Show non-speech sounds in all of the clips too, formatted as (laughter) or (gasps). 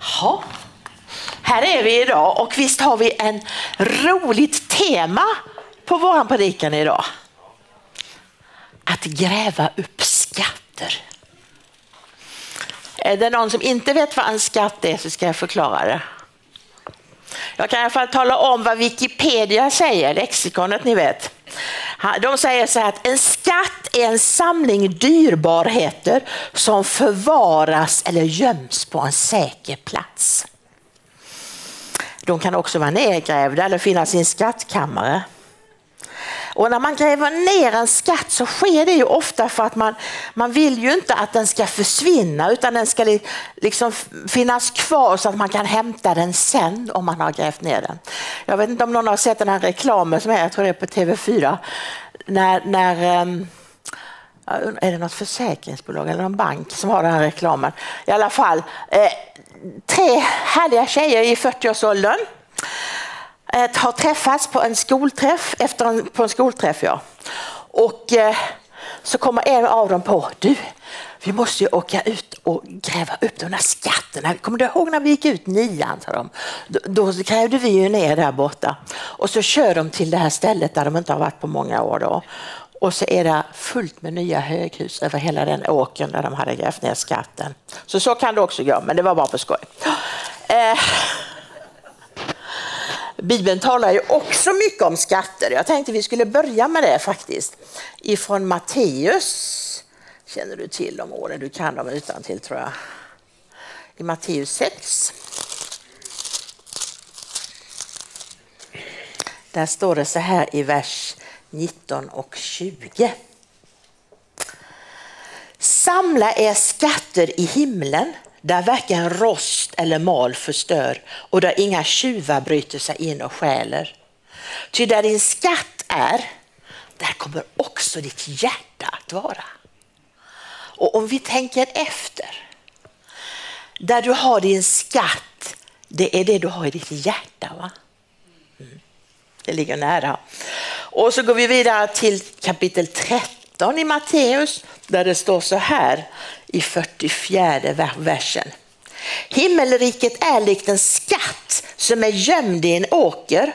Ja, här är vi idag och visst har vi en roligt tema på vår predikan idag. Att gräva upp skatter. Är det någon som inte vet vad en skatt är så ska jag förklara det. Jag kan i alla fall tala om vad Wikipedia säger, lexikonet ni vet. De säger så här att en skatt en samling dyrbarheter som förvaras eller göms på en säker plats. De kan också vara nedgrävda eller finnas i en skattkammare. Och när man gräver ner en skatt så sker det ju ofta för att man, man vill ju inte att den ska försvinna utan den ska liksom finnas kvar så att man kan hämta den sen om man har grävt ner den. Jag vet inte om någon har sett den här reklamen som är, jag tror det är på TV4, när, när um, är det något försäkringsbolag eller någon bank som har den här reklamen? I alla fall, eh, tre härliga tjejer i 40-årsåldern eh, har träffats på en skolträff, efter en, på en skolträff ja. Och eh, så kommer en av dem på, du, vi måste ju åka ut och gräva upp de där skatterna. Kommer du ihåg när vi gick ut nian? Sa de. Då, då grävde vi ju ner där borta. Och så kör de till det här stället där de inte har varit på många år. Då. Och så är det fullt med nya höghus över hela den åkern där de hade grävt ner skatten. Så så kan det också gå, men det var bara på skoj. Eh. Bibeln talar ju också mycket om skatter. Jag tänkte vi skulle börja med det faktiskt. Ifrån Matteus. Känner du till de orden? Du kan dem utan till tror jag. I Matteus 6. Där står det så här i vers 19 och 20. Samla er skatter i himlen där varken rost eller mal förstör och där inga tjuvar bryter sig in och stjäler. Ty där din skatt är, där kommer också ditt hjärta att vara. Och om vi tänker efter, där du har din skatt, det är det du har i ditt hjärta. va? Mm. Det ligger nära. Och så går vi vidare till kapitel 13 i Matteus där det står så här i 44 versen. Himmelriket är likt en skatt som är gömd i en åker.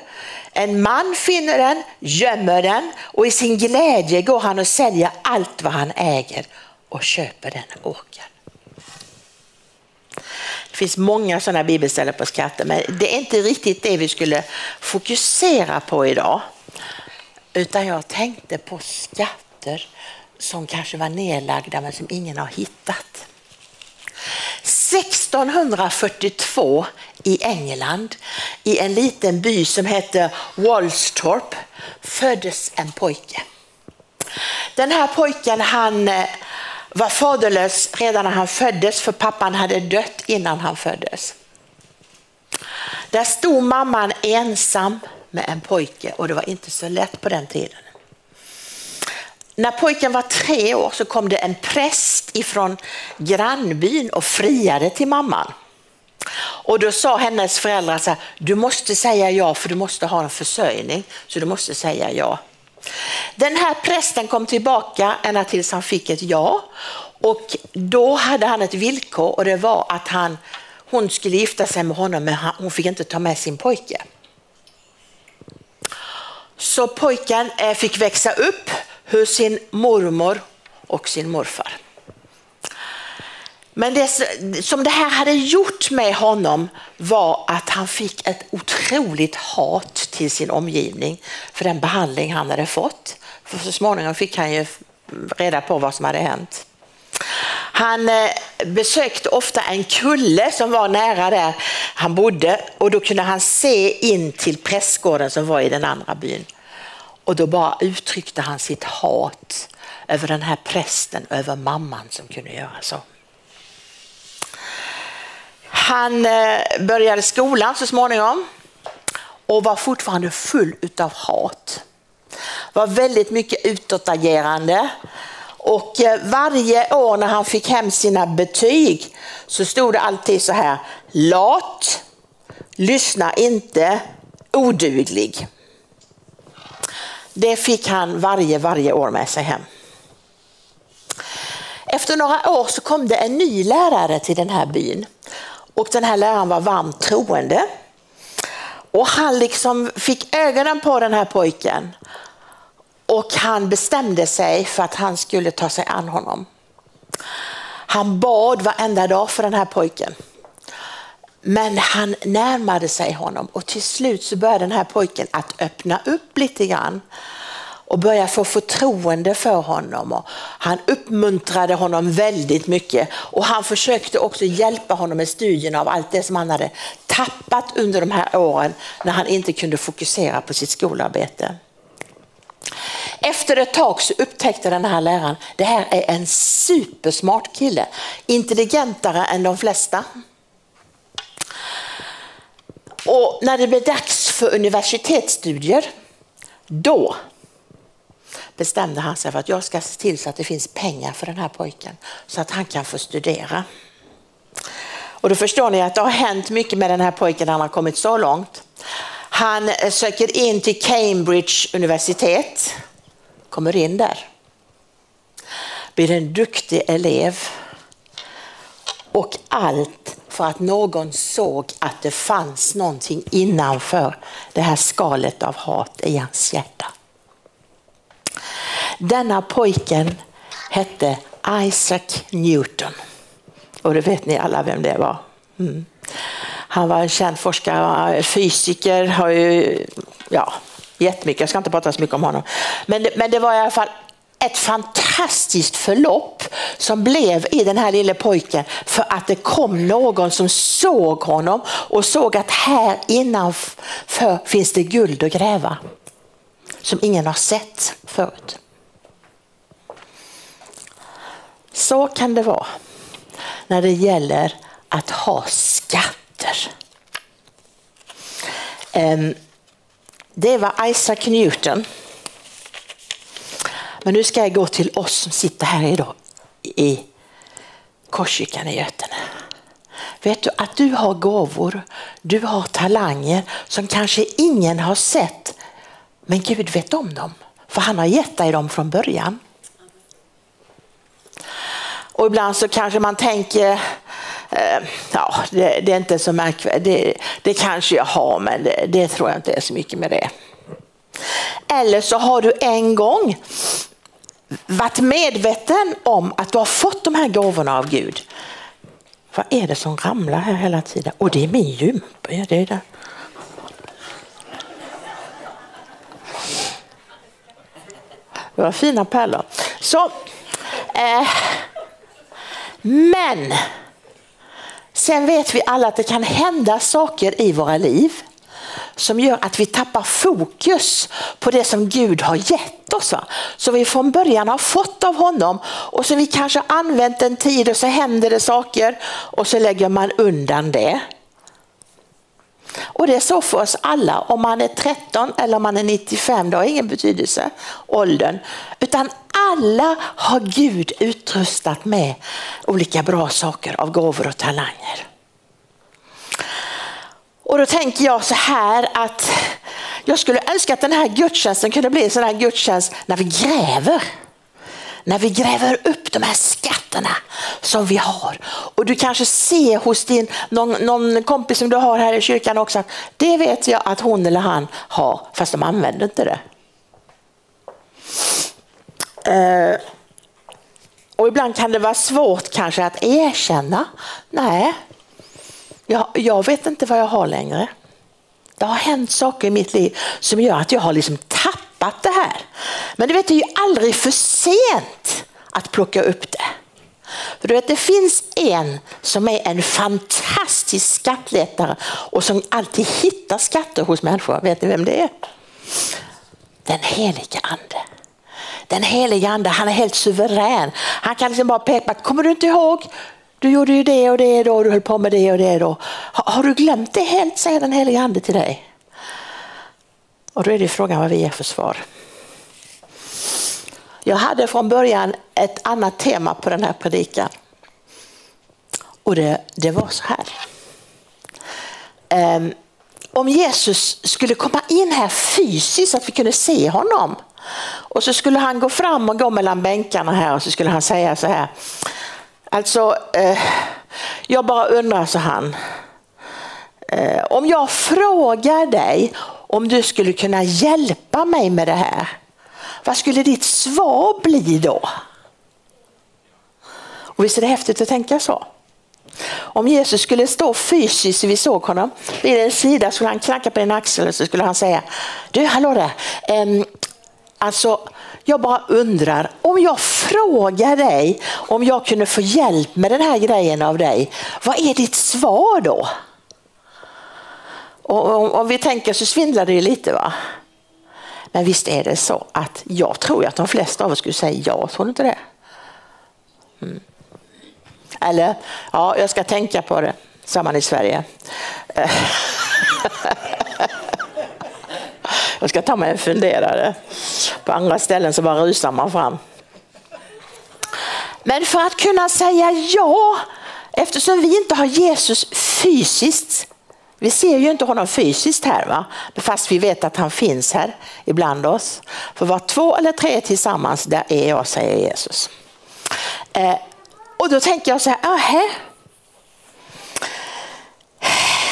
En man finner den, gömmer den och i sin glädje går han och säljer allt vad han äger och köper den åkern. Det finns många sådana bibelställen på skatter men det är inte riktigt det vi skulle fokusera på idag. Utan jag tänkte på skatter som kanske var nedlagda men som ingen har hittat. 1642 i England, i en liten by som hette Wollstorp, föddes en pojke. Den här pojken han eh, var faderlös redan när han föddes för pappan hade dött innan han föddes. Där stod mamman ensam med en pojke och det var inte så lätt på den tiden. När pojken var tre år så kom det en präst ifrån grannbyn och friade till mamman. Och då sa hennes föräldrar så här, du måste säga ja för du måste ha en försörjning, så du måste säga ja. Den här prästen kom tillbaka ända tills han fick ett ja och då hade han ett villkor och det var att han, hon skulle gifta sig med honom men hon fick inte ta med sin pojke. Så pojken eh, fick växa upp hos sin mormor och sin morfar. Men det som det här hade gjort med honom var att han fick ett otroligt hat till sin omgivning för den behandling han hade fått. För så småningom fick han ju reda på vad som hade hänt. Han eh, besökte ofta en kulle som var nära där han bodde och då kunde han se in till prästgården som var i den andra byn. Och då bara uttryckte han sitt hat över den här prästen över mamman som kunde göra så. Han eh, började skolan så småningom och var fortfarande full utav hat. Var väldigt mycket utåtagerande och eh, varje år när han fick hem sina betyg så stod det alltid så här, lat, lyssna inte, oduglig. Det fick han varje, varje år med sig hem. Efter några år så kom det en ny lärare till den här byn Och den här läraren var varmt troende. Och han liksom fick ögonen på den här pojken. Och han bestämde sig för att han skulle ta sig an honom. Han bad varenda dag för den här pojken. Men han närmade sig honom och till slut så började den här pojken att öppna upp lite grann och börja få förtroende för honom. Och han uppmuntrade honom väldigt mycket och han försökte också hjälpa honom med studierna av allt det som han hade tappat under de här åren när han inte kunde fokusera på sitt skolarbete. Efter ett tag så upptäckte den här läraren, det här är en supersmart kille, intelligentare än de flesta. Och när det blev dags för universitetsstudier, då bestämde han sig för att jag ska se till så att det finns pengar för den här pojken så att han kan få studera. Och då förstår ni att det har hänt mycket med den här pojken när han har kommit så långt. Han eh, söker in till Cambridge universitet, kommer in där, blir en duktig elev och allt för att någon såg att det fanns någonting innanför det här skalet av hat i hans hjärta. Denna pojken hette Isaac Newton. Och det vet ni alla vem det var. Mm. Han var en känd forskare, fysiker, har ju ja, jättemycket, jag ska inte prata så mycket om honom. Men det, men det var i alla fall ett fantastiskt förlopp som blev i den här lille pojken för att det kom någon som såg honom och såg att här innanför finns det guld att gräva som ingen har sett förut. Så kan det vara när det gäller att ha skatter. Ehm, det var Isaac Newton. Men nu ska jag gå till oss som sitter här idag i Korskyrkan i Götene. Vet du att du har gåvor, du har talanger som kanske ingen har sett, men Gud vet om dem. För han har gett dig dem från början. Och ibland så kanske man tänker, eh, ja det, det, är inte så märkvärdigt, det, det kanske jag har men det, det tror jag inte är så mycket med det. Eller så har du en gång varit medveten om att du har fått de här gåvorna av Gud. Vad är det som ramlar här hela tiden? Och det är min gympa. Ja, det är det. Det var fina pärlor. Så, eh, men sen vet vi alla att det kan hända saker i våra liv som gör att vi tappar fokus på det som Gud har gett oss. Så vi från början har fått av honom och så vi kanske använt en tid och så händer det saker och så lägger man undan det. Och det är så för oss alla, om man är 13 eller om man är 95, det har ingen betydelse, åldern. Utan alla har Gud utrustat med olika bra saker av gåvor och talanger. Och då tänker jag så här att jag skulle önska att den här gudstjänsten kunde bli en sån här gudstjänst när vi gräver. När vi gräver upp de här skatterna som vi har. Och du kanske ser hos din, någon, någon kompis som du har här i kyrkan också att det vet jag att hon eller han har, fast de använder inte det. Uh, och ibland kan det vara svårt kanske att erkänna, nej, jag, jag vet inte vad jag har längre. Det har hänt saker i mitt liv som gör att jag har liksom tappat det här. Men du vet, det är ju aldrig för sent att plocka upp det. För du vet, det finns en som är en fantastisk skattletare och som alltid hittar skatter hos människor. Vet ni vem det är? Den helige ande. Den helige ande, han är helt suverän. Han kan liksom bara peka på, kommer du inte ihåg du gjorde ju det och det då, du höll på med det och det då. Har, har du glömt det helt, säger den helige ande till dig. Och då är det frågan vad vi ger för svar. Jag hade från början ett annat tema på den här predikan. Och det, det var så här. Um, om Jesus skulle komma in här fysiskt så att vi kunde se honom och så skulle han gå fram och gå mellan bänkarna här och så skulle han säga så här. Alltså, eh, Jag bara undrar, så han, eh, om jag frågar dig om du skulle kunna hjälpa mig med det här, vad skulle ditt svar bli då? Och visst är det häftigt att tänka så? Om Jesus skulle stå fysiskt, vi såg honom, vid en sida skulle han knacka på din axel och så skulle han säga, du hallå där, eh, alltså jag bara undrar, om jag frågar dig om jag kunde få hjälp med den här grejen av dig, vad är ditt svar då? Och om vi tänker så svindlar det ju lite va? Men visst är det så att jag tror att de flesta av oss skulle säga ja, tror du inte det? Mm. Eller, ja, jag ska tänka på det, sa man i Sverige. (laughs) jag ska ta mig en funderare. På andra ställen så bara rusar man fram. Men för att kunna säga ja, eftersom vi inte har Jesus fysiskt, vi ser ju inte honom fysiskt här, va? fast vi vet att han finns här ibland oss. För var två eller tre tillsammans, där är jag, säger Jesus. Eh, och då tänker jag så här, aha.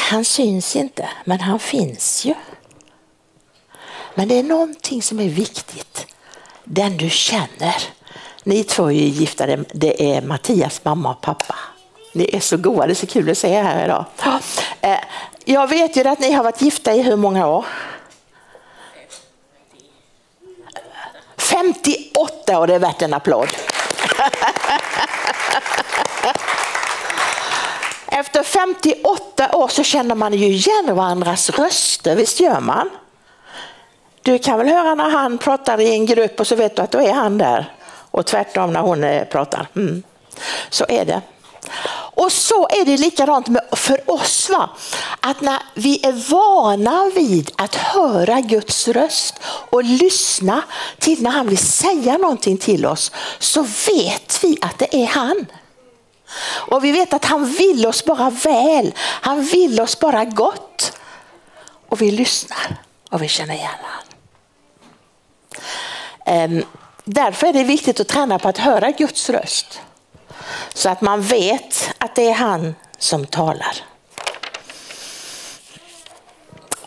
Han syns inte, men han finns ju. Men det är någonting som är viktigt. Den du känner. Ni två är ju gifta, det är Mattias mamma och pappa. Ni är så goa, det är så kul att se er här idag. Eh, jag vet ju att ni har varit gifta i hur många år? 58 år, det är värt en applåd. (laughs) Efter 58 år så känner man ju igen varandras röster, visst gör man? Du kan väl höra när han pratar i en grupp och så vet du att då är han där. Och tvärtom när hon eh, pratar. Mm. Så är det. Och så är det likadant för oss. Va? Att när vi är vana vid att höra Guds röst och lyssna till när han vill säga någonting till oss så vet vi att det är han. Och vi vet att han vill oss bara väl. Han vill oss bara gott. Och vi lyssnar och vi känner igen honom. Ehm, därför är det viktigt att träna på att höra Guds röst. Så att man vet att det är han som talar.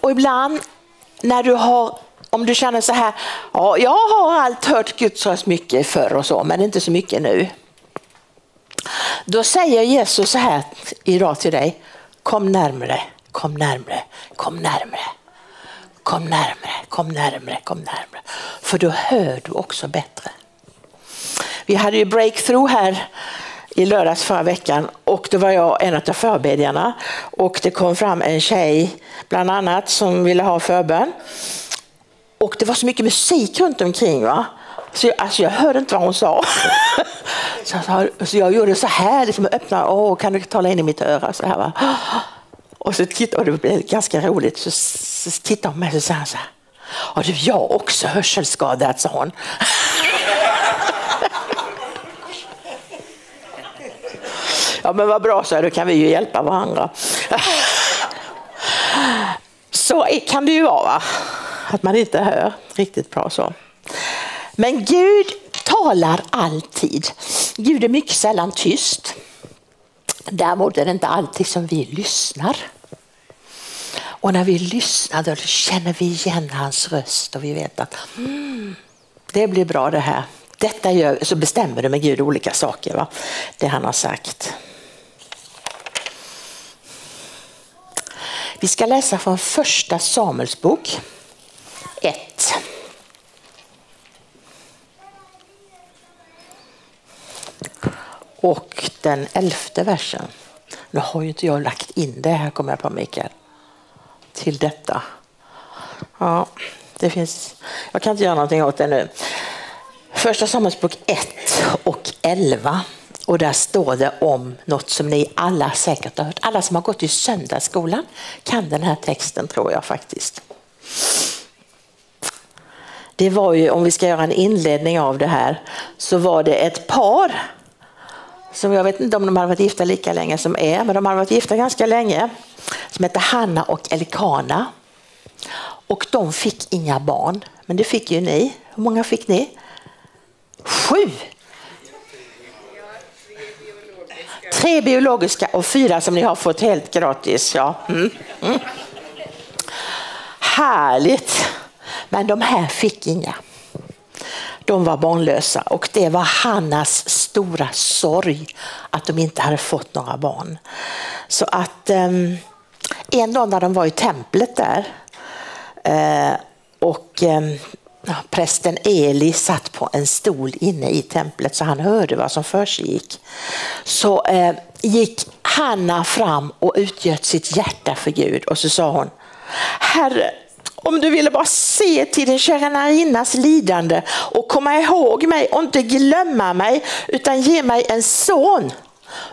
Och ibland när du har, om du känner så här, ja, jag har allt hört Guds röst mycket förr och så, men inte så mycket nu. Då säger Jesus så här idag till dig, kom närmre, kom närmre, kom närmre. Kom närmre, kom närmre, kom närmre. För då hör du också bättre. Vi hade ju breakthrough här i lördags förra veckan och då var jag en av förbedjarna och det kom fram en tjej bland annat som ville ha förbön. Och det var så mycket musik runt omkring. Va? Så jag, alltså jag hörde inte vad hon sa. (laughs) så, jag, så jag gjorde så här, liksom öppnade, åh kan du tala in i mitt öra? Så här, va? (gasps) Och så tittade, och det blev ganska roligt, så, så tittade hon på mig och sa så här, har du jag också hörselskadad, sa hon. Ja men vad bra, så då kan vi ju hjälpa varandra. Så eh, kan det ju vara, va? att man inte hör riktigt bra så. Men Gud talar alltid. Gud är mycket sällan tyst. Däremot är det inte alltid som vi lyssnar. Och när vi lyssnar då känner vi igen hans röst och vi vet att mm, det blir bra det här. Detta gör, så bestämmer du med Gud olika saker, va? det han har sagt. Vi ska läsa från första Samuelsbok 1. Och den elfte versen. Nu har ju inte jag lagt in det här kommer jag på Mikael. Till detta. Ja, det finns. Jag kan inte göra någonting åt det nu. Första Samuelsbok 1 och 11. Och där står det om något som ni alla säkert har hört. Alla som har gått i söndagsskolan kan den här texten tror jag faktiskt. Det var ju, om vi ska göra en inledning av det här, så var det ett par som jag vet inte om de hade varit gifta lika länge som är, men de hade varit gifta ganska länge, som hette Hanna och Elkana. Och de fick inga barn, men det fick ju ni. Hur många fick ni? Sju! Tre biologiska och fyra som ni har fått helt gratis. Ja. Mm. Mm. Härligt! Men de här fick inga. De var barnlösa och det var Hannas stora sorg att de inte hade fått några barn. Så att um, en dag när de var i templet där eh, och ehm, prästen Eli satt på en stol inne i templet så han hörde vad som försiggick. Så eh, gick Hanna fram och utgöt sitt hjärta för Gud och så sa hon Herre, om du ville bara se till din tjänarinnas lidande och komma ihåg mig och inte glömma mig utan ge mig en son.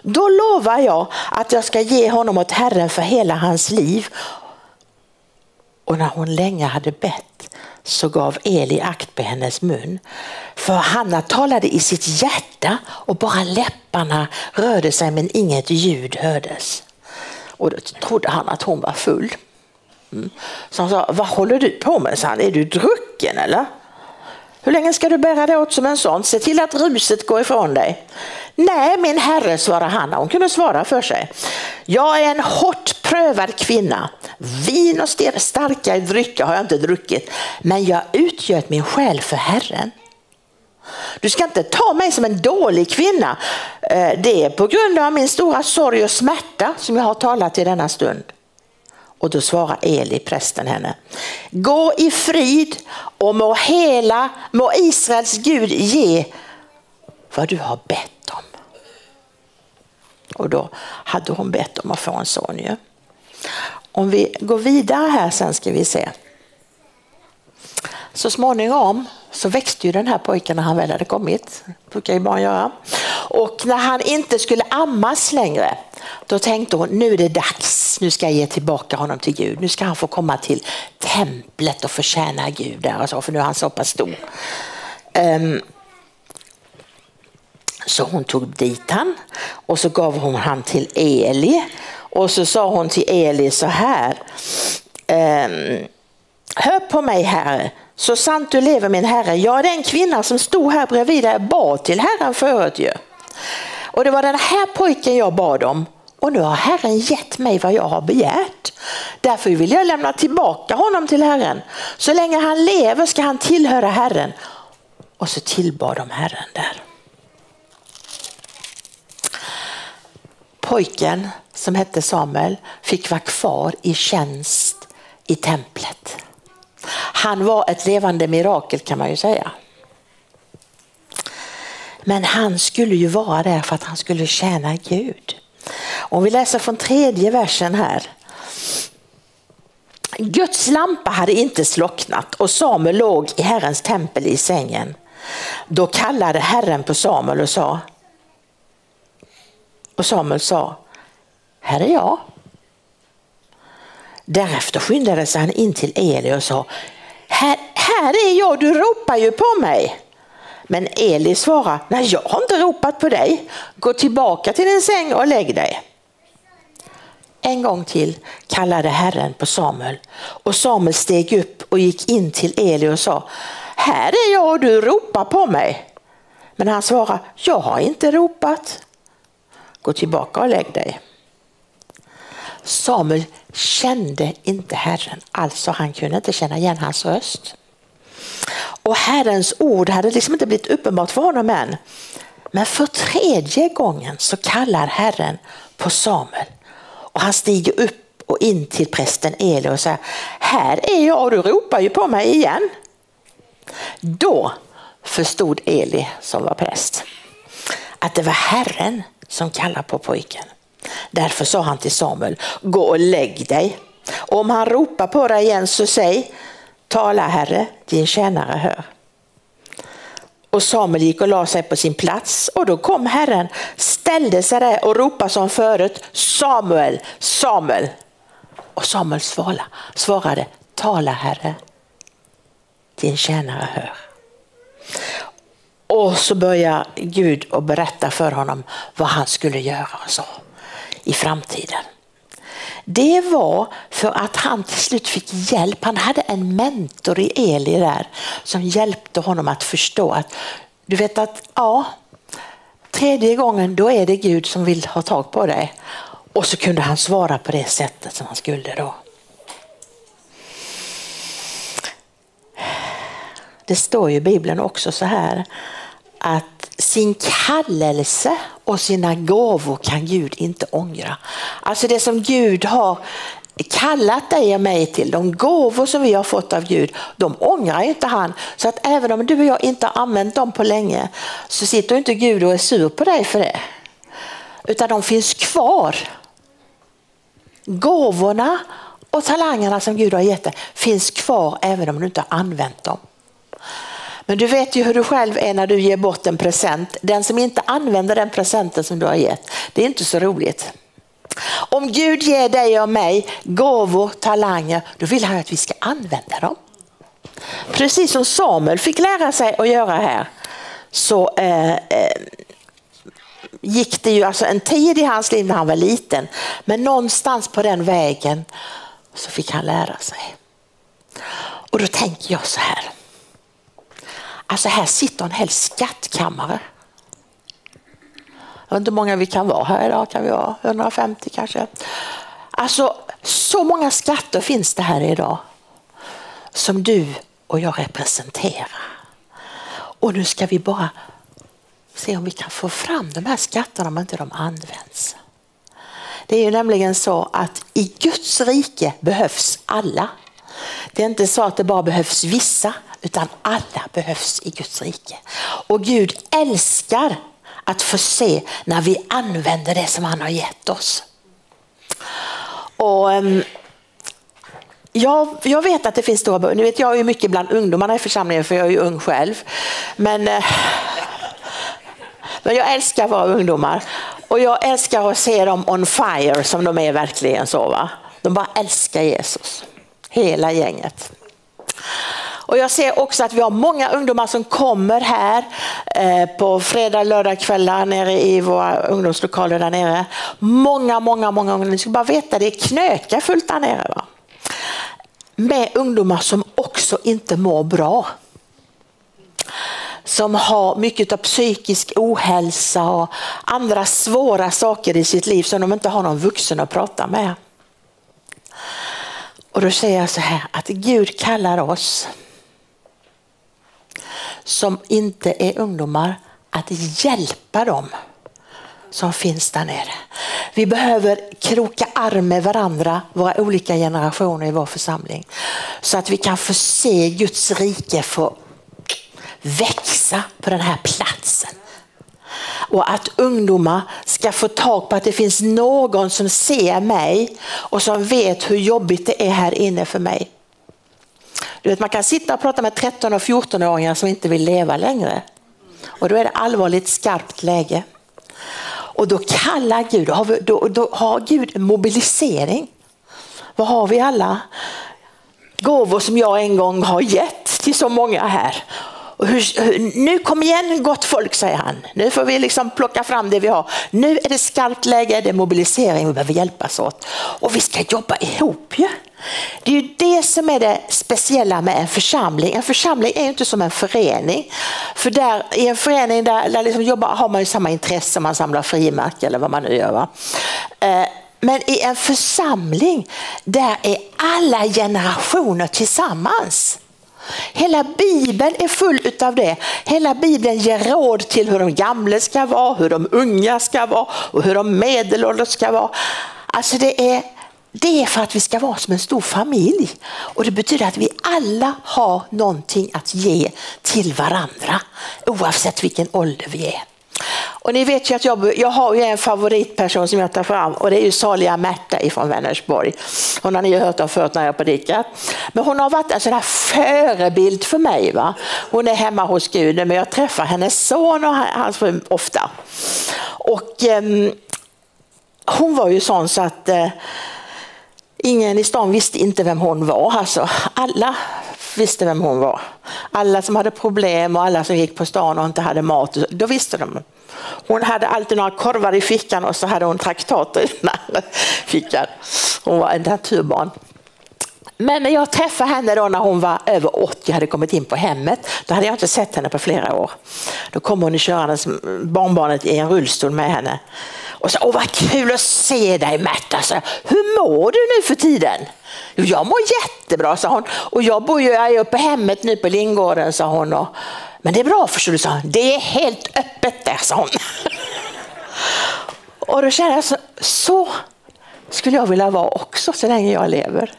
Då lovar jag att jag ska ge honom åt Herren för hela hans liv. Och när hon länge hade bett så gav Eli akt på hennes mun. För Hanna talade i sitt hjärta och bara läpparna rörde sig men inget ljud hördes. Och då trodde han att hon var full. Mm. Så han sa, vad håller du på med? Så han, är du drucken eller? Hur länge ska du bära dig åt som en sån? Se till att ruset går ifrån dig. Nej, min herre, svarade Hanna. Hon kunde svara för sig. Jag är en hårt prövad kvinna. Vin och starka drycker har jag inte druckit, men jag utgöt min själ för Herren. Du ska inte ta mig som en dålig kvinna. Eh, det är på grund av min stora sorg och smärta som jag har talat i denna stund. Och då svarar Eli, prästen henne. Gå i frid och må hela, må Israels Gud ge vad du har bett om. Och då hade hon bett om att få en son ju. Om vi går vidare här sen ska vi se. Så småningom så växte ju den här pojken när han väl hade kommit. Det brukar ju barn göra. Och när han inte skulle ammas längre, då tänkte hon nu är det dags, nu ska jag ge tillbaka honom till Gud. Nu ska han få komma till templet och förtjäna Gud där, och så, för nu är han så pass stor. Um, så hon tog dit han och så gav hon han till Eli och så sa hon till Eli så här. Um, Hör på mig herre, så sant du lever min herre. Jag är den kvinna som stod här bredvid dig och bad till Herren förut ju. Och det var den här pojken jag bad om och nu har Herren gett mig vad jag har begärt. Därför vill jag lämna tillbaka honom till Herren. Så länge han lever ska han tillhöra Herren. Och så tillbad de Herren där. Pojken som hette Samuel fick vara kvar i tjänst i templet. Han var ett levande mirakel kan man ju säga. Men han skulle ju vara där för att han skulle tjäna Gud. Om vi läser från tredje versen här. Guds lampa hade inte slocknat och Samuel låg i Herrens tempel i sängen. Då kallade Herren på Samuel och sa och Samuel sa, här är jag. Därefter skyndade sig han in till Eli och sa, här, här är jag, du ropar ju på mig. Men Eli svarar, nej jag har inte ropat på dig. Gå tillbaka till din säng och lägg dig. En gång till kallade Herren på Samuel och Samuel steg upp och gick in till Eli och sa, här är jag och du ropar på mig. Men han svarade, jag har inte ropat. Gå tillbaka och lägg dig. Samuel kände inte Herren, alltså han kunde inte känna igen hans röst. Och Herrens ord hade liksom inte blivit uppenbart för honom än. Men för tredje gången så kallar Herren på Samuel och han stiger upp och in till prästen Eli och säger, här är jag och du ropar ju på mig igen. Då förstod Eli som var präst att det var Herren som kallar på pojken. Därför sa han till Samuel, gå och lägg dig. Och om han ropar på dig igen så säg, tala Herre, din tjänare hör. Och Samuel gick och la sig på sin plats och då kom Herren, ställde sig där och ropade som förut, Samuel, Samuel. Och Samuel svarade, tala Herre, din tjänare hör. Och så börjar Gud att berätta för honom vad han skulle göra och så i framtiden. Det var för att han till slut fick hjälp. Han hade en mentor i Eli där som hjälpte honom att förstå att du vet att ja, tredje gången då är det Gud som vill ha tag på dig. Och så kunde han svara på det sättet som han skulle då. Det står ju i Bibeln också så här att sin kallelse och sina gåvor kan Gud inte ångra. Alltså det som Gud har kallat dig och mig till, de gåvor som vi har fått av Gud, de ångrar inte han. Så att även om du och jag inte har använt dem på länge så sitter inte Gud och är sur på dig för det. Utan de finns kvar. Gåvorna och talangerna som Gud har gett dig finns kvar även om du inte har använt dem. Men du vet ju hur du själv är när du ger bort en present. Den som inte använder den presenten som du har gett, det är inte så roligt. Om Gud ger dig och mig gåvor, talanger, då vill han att vi ska använda dem. Precis som Samuel fick lära sig att göra här så eh, eh, gick det ju alltså en tid i hans liv när han var liten. Men någonstans på den vägen så fick han lära sig. Och då tänker jag så här. Alltså här sitter en hel skattkammare. Jag vet inte hur många vi kan vara här idag, kan vi vara 150 kanske? Alltså så många skatter finns det här idag som du och jag representerar. Och nu ska vi bara se om vi kan få fram de här skatterna om inte de används. Det är ju nämligen så att i Guds rike behövs alla. Det är inte så att det bara behövs vissa, utan alla behövs i Guds rike. Och Gud älskar att få se när vi använder det som han har gett oss. Och, ehm, jag, jag vet att det finns stora Nu vet jag är mycket bland ungdomarna i församlingen för jag är ju ung själv. Men, eh, men jag älskar våra ungdomar och jag älskar att se dem on fire som de är verkligen så. Va? De bara älskar Jesus, hela gänget. Och jag ser också att vi har många ungdomar som kommer här eh, på fredag, lördag kvällar nere i våra ungdomslokaler där nere. Många, många, många ungdomar. Ni ska bara veta det är knökafullt där nere. Va? Med ungdomar som också inte mår bra som har mycket av psykisk ohälsa och andra svåra saker i sitt liv som de inte har någon vuxen att prata med. Och då säger jag så här att Gud kallar oss som inte är ungdomar att hjälpa dem som finns där nere. Vi behöver kroka arm med varandra, våra olika generationer i vår församling. Så att vi kan få se Guds rike få växa på den här platsen. Och att ungdomar ska få tag på att det finns någon som ser mig och som vet hur jobbigt det är här inne för mig. Du vet, man kan sitta och prata med 13 och 14-åringar som inte vill leva längre. Och då är det allvarligt skarpt läge. Och då kallar Gud, då har, vi, då, då har Gud mobilisering. Vad har vi alla? Gåvor som jag en gång har gett till så många här. Hur, hur, nu kom igen gott folk, säger han. Nu får vi liksom plocka fram det vi har. Nu är det skarpt läge, det är mobilisering, vi behöver hjälpas åt. Och vi ska jobba ihop ju. Det är ju det som är det speciella med en församling. En församling är ju inte som en förening. För där, i en förening där, där liksom jobbar, har man ju samma intresse, man samlar frimärken eller vad man nu gör. Va? Eh, men i en församling där är alla generationer tillsammans. Hela bibeln är full av det. Hela bibeln ger råd till hur de gamla ska vara, hur de unga ska vara och hur de medelålders ska vara. Alltså det är, det är för att vi ska vara som en stor familj. Och det betyder att vi alla har någonting att ge till varandra oavsett vilken ålder vi är. Och ni vet ju att jag, jag har ju en favoritperson som jag tar fram och det är ju saliga Märta ifrån Vänersborg. Hon har ni ju hört om förut när jag predikat. Men hon har varit en sån här förebild för mig. Va? Hon är hemma hos Gud men jag träffar hennes son och hans fru ofta. Och eh, hon var ju sån så att eh, ingen i stan visste inte vem hon var. Alltså, alla visste vem hon var. Alla som hade problem och alla som gick på stan och inte hade mat, då visste de. Hon hade alltid några korvar i fickan och så hade hon traktater i fickan. Hon var en naturbarn. Men när jag träffade henne då när hon var över 80 hade kommit in på hemmet, då hade jag inte sett henne på flera år. Då kom hon körandes, barnbarnet i en rullstol med henne. Och sa, åh vad kul att se dig Märta, så, hur mår du nu för tiden? Jo, jag mår jättebra, sa hon. Och jag bor ju jag är uppe på hemmet nu på Lindgården, sa hon. Och, men det är bra förstår du, sa hon. Det är helt öppet där, sa hon. (laughs) och då kände jag så, så skulle jag vilja vara också så länge jag lever.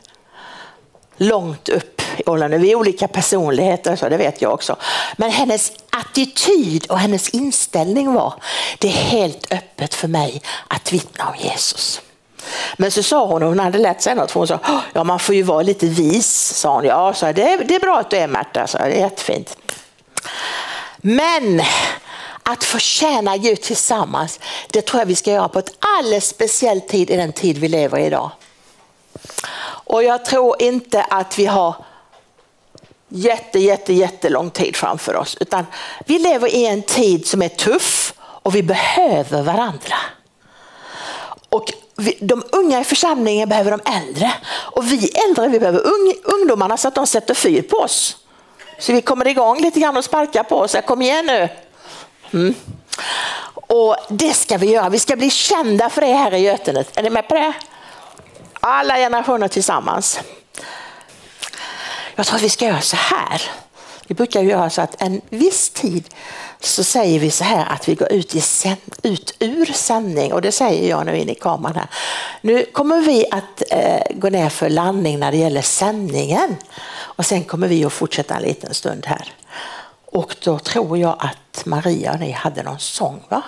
Långt upp i åldrarna. Vi är olika personligheter, så det vet jag också. Men hennes attityd och hennes inställning var, det är helt öppet för mig att vittna om Jesus. Men så sa hon, hon hade lärt sig något, för hon sa, ja man får ju vara lite vis, sa hon. Ja, så det, det är bra att du är Märta, så det är jättefint. Men att få tjäna Gud tillsammans, det tror jag vi ska göra på ett alldeles speciellt tid i den tid vi lever i idag. Och jag tror inte att vi har jätte, jätte, jättelång tid framför oss, utan vi lever i en tid som är tuff och vi behöver varandra. Och vi, de unga i församlingen behöver de äldre och vi äldre vi behöver ung, ungdomarna så att de sätter fyr på oss. Så vi kommer igång lite grann och sparkar på oss. Kom igen nu. Mm. Och det ska vi göra. Vi ska bli kända för det här i Götenet. Är ni med på det? Alla generationer tillsammans. Jag tror att vi ska göra så här. Vi brukar göra så att en viss tid så säger vi så här att vi går ut, i ut ur sändning och det säger jag nu in i kameran här. Nu kommer vi att eh, gå ner för landning när det gäller sändningen och sen kommer vi att fortsätta en liten stund här. Och då tror jag att Maria och ni hade någon sång va?